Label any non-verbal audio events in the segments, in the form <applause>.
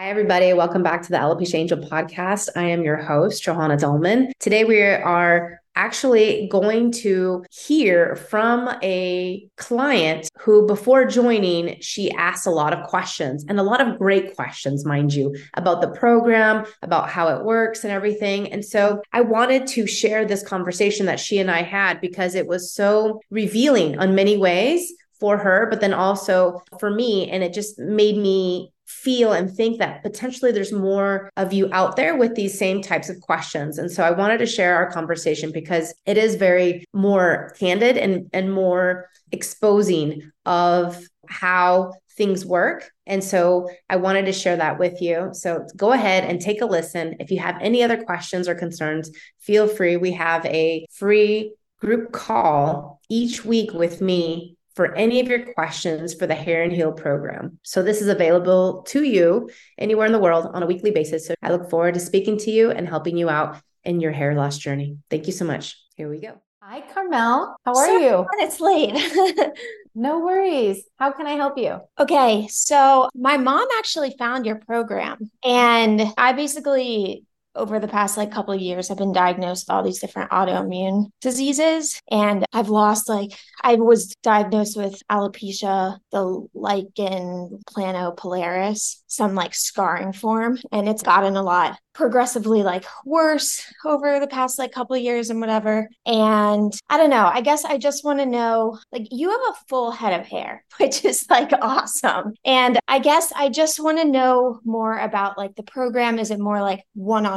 Hi, everybody. Welcome back to the Alopecia Angel podcast. I am your host, Johanna Dolman. Today, we are actually going to hear from a client who, before joining, she asked a lot of questions and a lot of great questions, mind you, about the program, about how it works and everything. And so I wanted to share this conversation that she and I had because it was so revealing on many ways for her, but then also for me. And it just made me feel and think that potentially there's more of you out there with these same types of questions. And so I wanted to share our conversation because it is very more candid and, and more exposing of how things work. And so I wanted to share that with you. So go ahead and take a listen. If you have any other questions or concerns, feel free. We have a free group call each week with me for any of your questions for the Hair N' Heal program. So this is available to you anywhere in the world on a weekly basis. So I look forward to speaking to you and helping you out in your hair loss journey. Thank you so much. Here we go. Hi, Carmel. How are so you? <laughs> It's late. <laughs> no worries. How can I help you? Okay. So, my mom actually found your program, and I basically over the past like couple of years i've been diagnosed with all these different autoimmune diseases and i've lost like i was diagnosed with alopecia the lichen planopilaris some like scarring form and it's gotten a lot progressively like worse over the past like couple of years and whatever. And i don't know i guess i just want to know like you have a full head of hair <laughs> which is like awesome. And i guess i just want to know more about like the program. Is it more like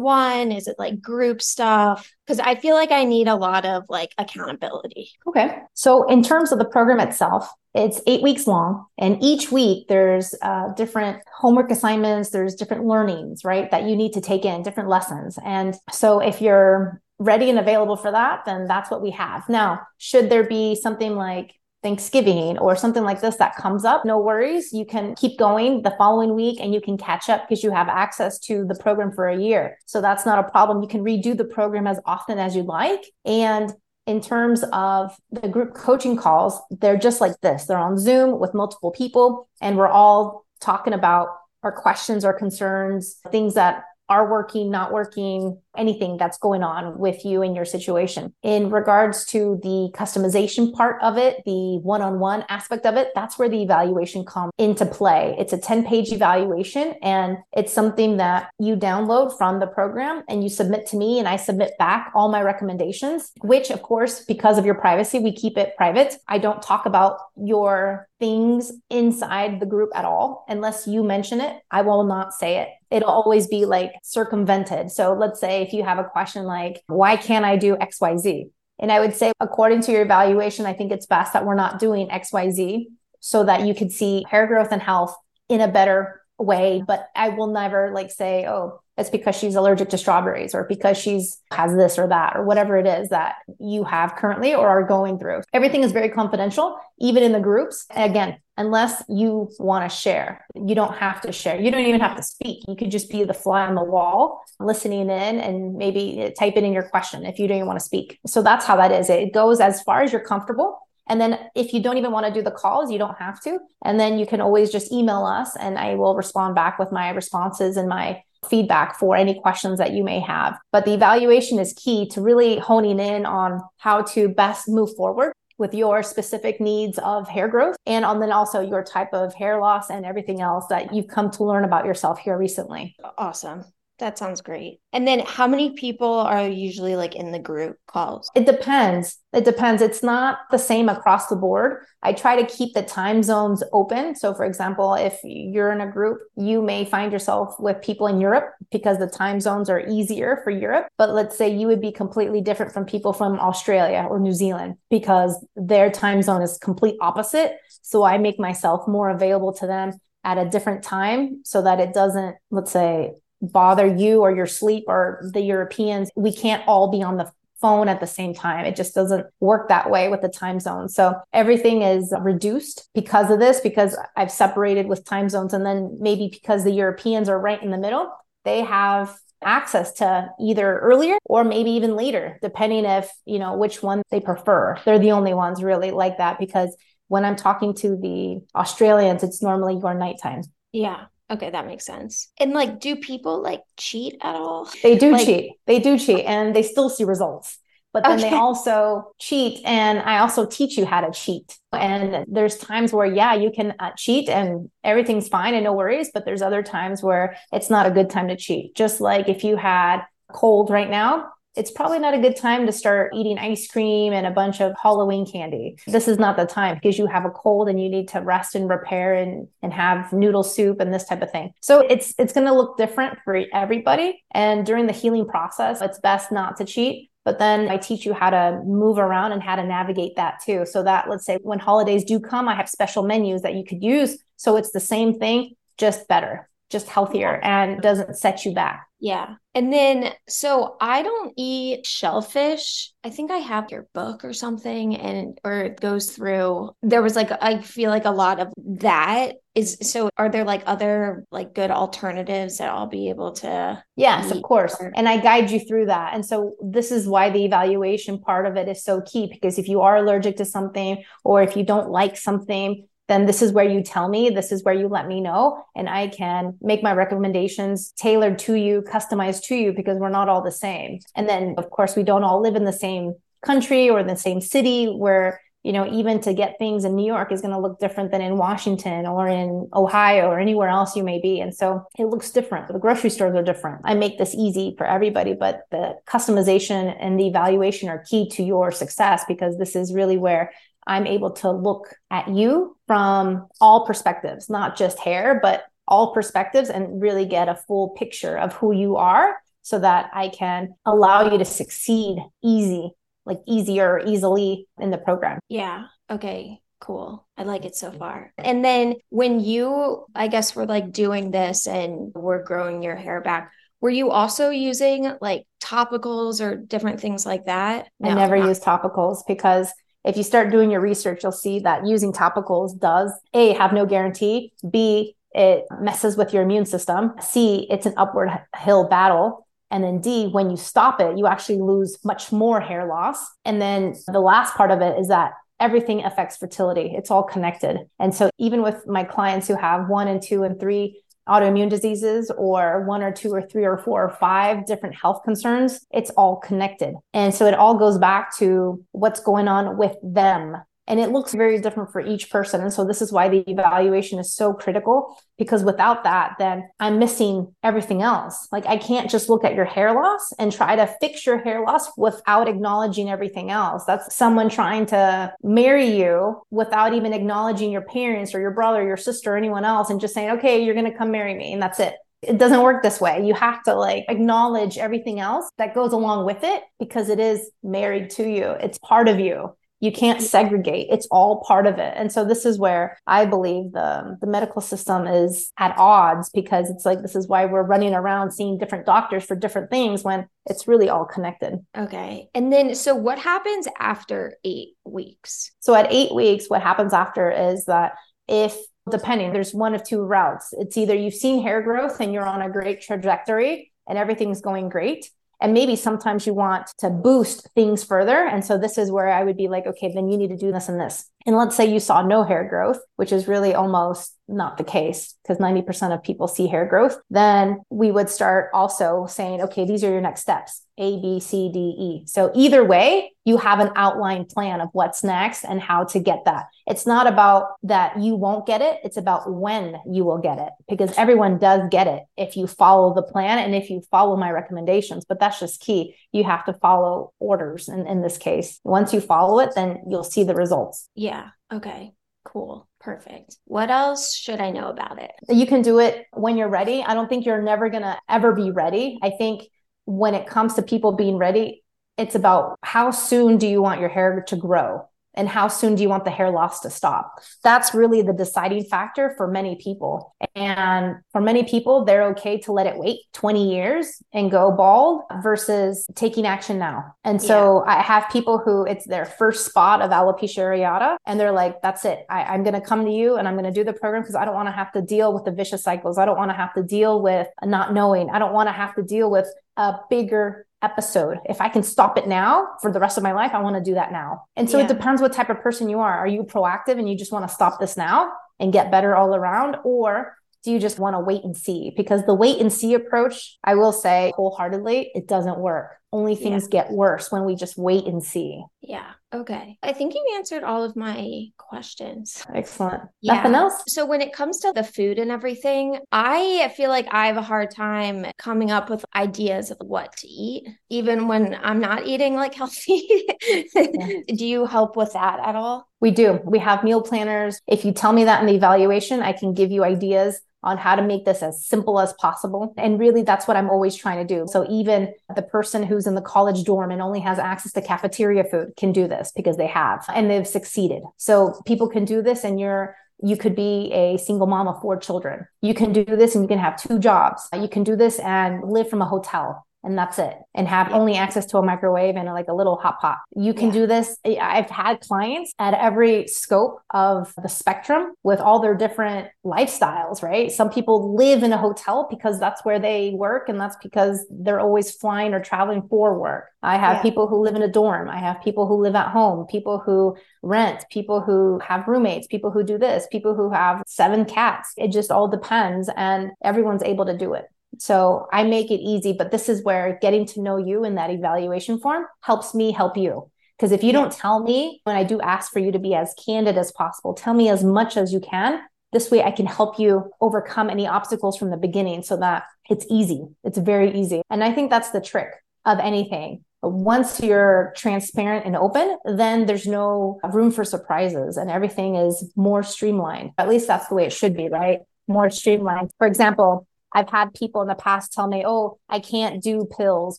one-on-one is it like group stuff because I feel like I need a lot of like accountability. Okay. So, in terms of the program itself, it's eight weeks long, and each week there's uh, different homework assignments, there's different learnings, right, that you need to take in, different lessons. And so, if you're ready and available for that, then that's what we have. Now, should there be something like Thanksgiving or something like this that comes up, no worries. You can keep going the following week and you can catch up because you have access to the program for a year. So that's not a problem. You can redo the program as often as you'd like. And in terms of the group coaching calls, they're just like this they're on Zoom with multiple people, and we're all talking about our questions, our concerns, things that are working, not working, anything that's going on with you and your situation. In regards to the customization part of it, the one on one aspect of it, that's where the evaluation comes into play. It's a 10 page evaluation and it's something that you download from the program and you submit to me and I submit back all my recommendations, which of course, because of your privacy, we keep it private. I don't talk about your things inside the group at all. Unless you mention it, I will not say it. It'll always be like circumvented. So let's say if you have a question like, why can't I do XYZ? And I would say, according to your evaluation, I think it's best that we're not doing XYZ so that you could see hair growth and health in a better way. But I will never like say, oh, it's because she's allergic to strawberries or because she's has this or that or whatever it is that you have currently or are going through. Everything is very confidential, even in the groups. Again, unless you want to share, you don't have to share. You don't even have to speak. You could just be the fly on the wall, listening in and maybe type it in your question if you don't even want to speak. So that's how that is. It goes as far as you're comfortable and then if you don't even want to do the calls, you don't have to. And then you can always just email us and I will respond back with my responses and my feedback for any questions that you may have. But the evaluation is key to really honing in on how to best move forward with your specific needs of hair growth and on then also your type of hair loss and everything else that you've come to learn about yourself here recently. Awesome. That sounds great. And then how many people are usually like in the group calls? It depends. It depends. It's not the same across the board. I try to keep the time zones open. So, for example, if you're in a group, you may find yourself with people in Europe because the time zones are easier for Europe. But let's say you would be completely different from people from Australia or New Zealand because their time zone is complete opposite. So, I make myself more available to them at a different time so that it doesn't, let's say, bother you or your sleep or the Europeans. We can't all be on the phone at the same time. It just doesn't work that way with the time zone. So everything is reduced because of this, because I've separated with time zones. And then maybe because the Europeans are right in the middle, they have access to either earlier or maybe even later, depending if, you know, which one they prefer. They're the only ones really like that because when I'm talking to the Australians, it's normally your nighttime. Yeah. Okay, that makes sense. And like, do people like cheat at all? They do like- cheat. They do cheat and they still see results. But then Okay. they also cheat. And I also teach you how to cheat. And there's times where, yeah, you can uh, cheat and everything's fine and no worries. But there's other times where it's not a good time to cheat. Just like if you had a cold right now, it's probably not a good time to start eating ice cream and a bunch of Halloween candy. This is not the time because you have a cold and you need to rest and repair and, and have noodle soup and this type of thing. So it's it's going to look different for everybody. And during the healing process, it's best not to cheat. But then I teach you how to move around and how to navigate that too. So that let's say when holidays do come, I have special menus that you could use. So it's the same thing, just better, just healthier and doesn't set you back. Yeah. And then, so I don't eat shellfish. I think I have your book or something, and or it goes through. There was like, I feel like a lot of that is. So, are there like other like good alternatives that I'll be able to? Yes, of course. And I guide you through that. And so this is why the evaluation part of it is so key because if you are allergic to something or if you don't like something, then this is where you tell me, this is where you let me know, and I can make my recommendations tailored to you, customized to you because we're not all the same. And then, of course, we don't all live in the same country or the same city where you know, even to get things in New York is going to look different than in Washington or in Ohio or anywhere else you may be. And so it looks different. The grocery stores are different. I make this easy for everybody, but the customization and the evaluation are key to your success because this is really where I'm able to look at you from all perspectives, not just hair, but all perspectives and really get a full picture of who you are so that I can allow you to succeed easy like easier easily in the program. Yeah. Okay. Cool. I like it so far. And then when you, I guess, were like doing this and we're growing your hair back, were you also using like topicals or different things like that? I never not- use topicals because if you start doing your research, you'll see that using topicals does A, have no guarantee, B, it messes with your immune system, C, it's an upward hill battle. And then D, when you stop it, you actually lose much more hair loss. And then the last part of it is that everything affects fertility. It's all connected. And so even with my clients who have one and two and three autoimmune diseases or one or two or three or four or five different health concerns, it's all connected. And so it all goes back to what's going on with them. And it looks very different for each person. And so this is why the evaluation is so critical because without that, then I'm missing everything else. Like I can't just look at your hair loss and try to fix your hair loss without acknowledging everything else. That's someone trying to marry you without even acknowledging your parents or your brother, your sister, or anyone else and just saying, okay, you're going to come marry me. And that's it it doesn't work this way. You have to like acknowledge everything else that goes along with it because it is married to you. It's part of you. You can't segregate. It's all part of it. And so this is where I believe the the medical system is at odds because it's like this is why we're running around seeing different doctors for different things when it's really all connected. Okay. And then, so what happens after eight weeks? So at 8 weeks what happens after is that if depending there's one of two routes. It's either you've seen hair growth and you're on a great trajectory and everything's going great and maybe sometimes you want to boost things further. And so this is where I would be like, okay, then you need to do this and this. And let's say you saw no hair growth, which is really almost not the case because 90% of people see hair growth. Then we would start also saying, okay, these are your next steps A, B, C, D, E. So either way, you have an outline plan of what's next and how to get that. It's not about that you won't get it. It's about when you will get it because everyone does get it if you follow the plan and if you follow my recommendations. But that's just key. You have to follow orders in, in this case. Once you follow it, then you'll see the results. Yeah. Okay. Cool. Perfect. What else should I know about it? You can do it when you're ready. I don't think you're never going to ever be ready. I think when it comes to people being ready, it's about how soon do you want your hair to grow? And how soon do you want the hair loss to stop? That's really the deciding factor for many people. And for many people they're okay to let it wait 20 years and go bald versus taking action now. And so yeah. i have people who it's their first spot of alopecia areata and they're like that's it. I, am going to come to you and i'm going to do the program because i don't want to have to deal with the vicious cycles. I don't want to have to deal with not knowing. I don't want to have to deal with a bigger episode. If I can stop it now for the rest of my life, I want to do that now. And so yeah. it depends what type of person you are. Are you proactive and you just want to stop this now and get better all around? Or do you just want to wait and see? Because the wait and see approach, I will say wholeheartedly, it doesn't work. Only things yeah. get worse when we just wait and see. Yeah. Okay. I think you answered all of my questions. Excellent. Yeah. Nothing else? So, when it comes to the food and everything, I feel like I have a hard time coming up with ideas of what to eat, even when I'm not eating like <laughs> healthy. yeah. Do you help with that at all? We do. We have meal planners. If you tell me that in the evaluation, I can give you ideas on how to make this as simple as possible. And really, that's what I'm always trying to do. So even the person who's in the college dorm and only has access to cafeteria food can do this because they have and they've succeeded. So people can do this and you're you could be a single mom of four children. You can do this and you can have two jobs. You can do this and live from a hotel and that's it and have yeah. only access to a microwave and like a little hot pot. You can yeah. do this. I've had clients at every scope of the spectrum with all their different lifestyles right? Some people live in a hotel because that's where they work and that's because they're always flying or traveling for work. I have yeah. people who live in a dorm. I have people who live at home people who rent people who have roommates people who do this people who have seven cats. It just all depends and everyone's able to do it so I make it easy, but this is where getting to know you in that evaluation form helps me help you. Because if you don't tell me when I do ask for you to be as candid as possible, tell me as much as you can. This way I can help you overcome any obstacles from the beginning so that it's easy. It's very easy. And I think that's the trick of anything. Once you're transparent and open, then there's no room for surprises and everything is more streamlined. At least that's the way it should be, right? More streamlined. For example, I've had people in the past tell me, oh, I can't do pills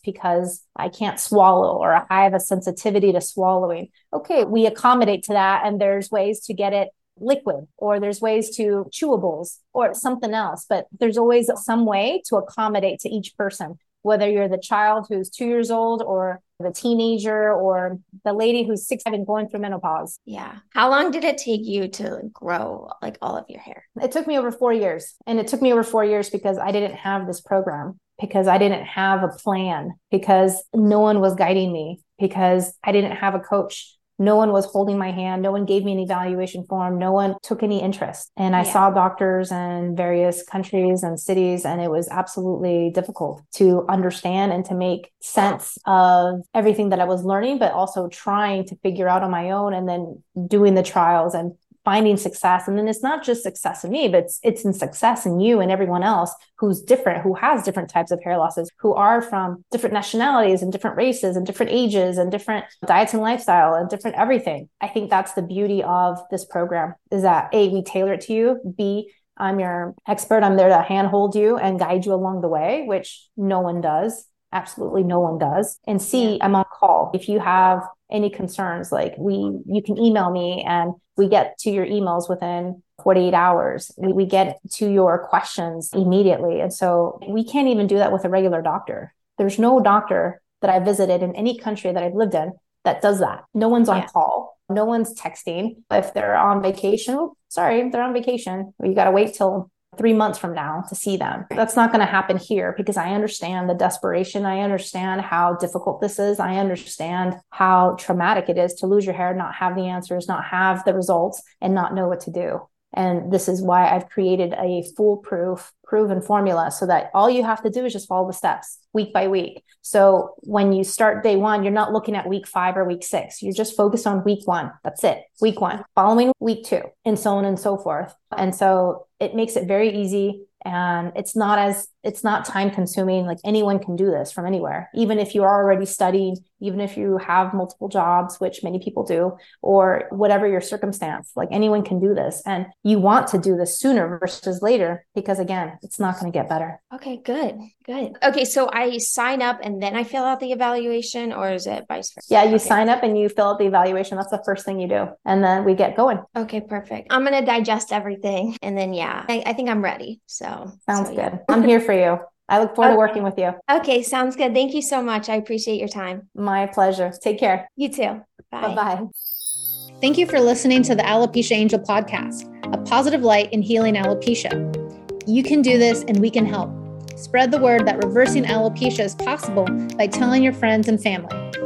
because I can't swallow or I have a sensitivity to swallowing. Okay, we accommodate to that. And there's ways to get it liquid or there's ways to chewables or something else. But there's always some way to accommodate to each person, whether you're the child who's two years old or the teenager or the lady who's six and going through menopause. Yeah. How long did it take you to grow like all of your hair? It took me over four years. And it took me over four years because I didn't have this program, because I didn't have a plan, because no one was guiding me, because I didn't have a coach no one was holding my hand. No one gave me an evaluation form. No one took any interest. And I yeah. saw doctors in various countries and cities, and it was absolutely difficult to understand and to make sense of everything that I was learning, but also trying to figure out on my own and then doing the trials and finding success. And then it's not just success in me but it's it's in success in you and everyone else who's different who has different types of hair losses who are from different nationalities and different races and different ages and different diets and lifestyle and different everything. I think that's the beauty of this program is that a we tailor it to you. B i'm your expert. I'm there to handhold you and guide you along the way which no one does. Absolutely no one does. And c i'm on call. If you have any concerns like we you can email me and we get to your emails within 48 hours. We, we get to your questions immediately. And so we can't even do that with a regular doctor. There's no doctor that i visited in any country that i've lived in that does that. No one's on yeah. call. No one's texting. If they're on vacation oh, sorry they're on vacation. You got to wait till three months from now to see them. That's not going to happen here because I understand the desperation. I understand how difficult this is. I understand how traumatic it is to lose your hair, not have the answers, not have the results, and not know what to do. And this is why I've created a foolproof, proven formula so that all you have to do is just follow the steps week by week. So when you start day one, you're not looking at week five or week six. You're just focused on week one. That's it. Week one, following week two, and so on and so forth. And so it makes it very easy and it's not as it's not time consuming. Like anyone can do this from anywhere even if you're already studying even if you have multiple jobs, which many people do, or whatever your circumstance, like anyone can do this. And you want to do this sooner versus later because, again, it's not going to get better. Okay, good. Good. Okay, so I sign up and then I fill out the evaluation, or is it vice versa? Yeah, you okay. sign up and you fill out the evaluation. That's the first thing you do. And then we get going. Okay, perfect. I'm going to digest everything. And then, yeah, I, I think I'm ready. So, sounds so, good. yeah. I'm here for you. I look forward okay. to working with you. Okay, sounds good. Thank you so much. I appreciate your time. My pleasure. Take care. You too. Bye bye. Thank you for listening to the Alopecia Angel podcast, a positive light in healing alopecia. You can do this and we can help. Spread the word that reversing alopecia is possible by telling your friends and family.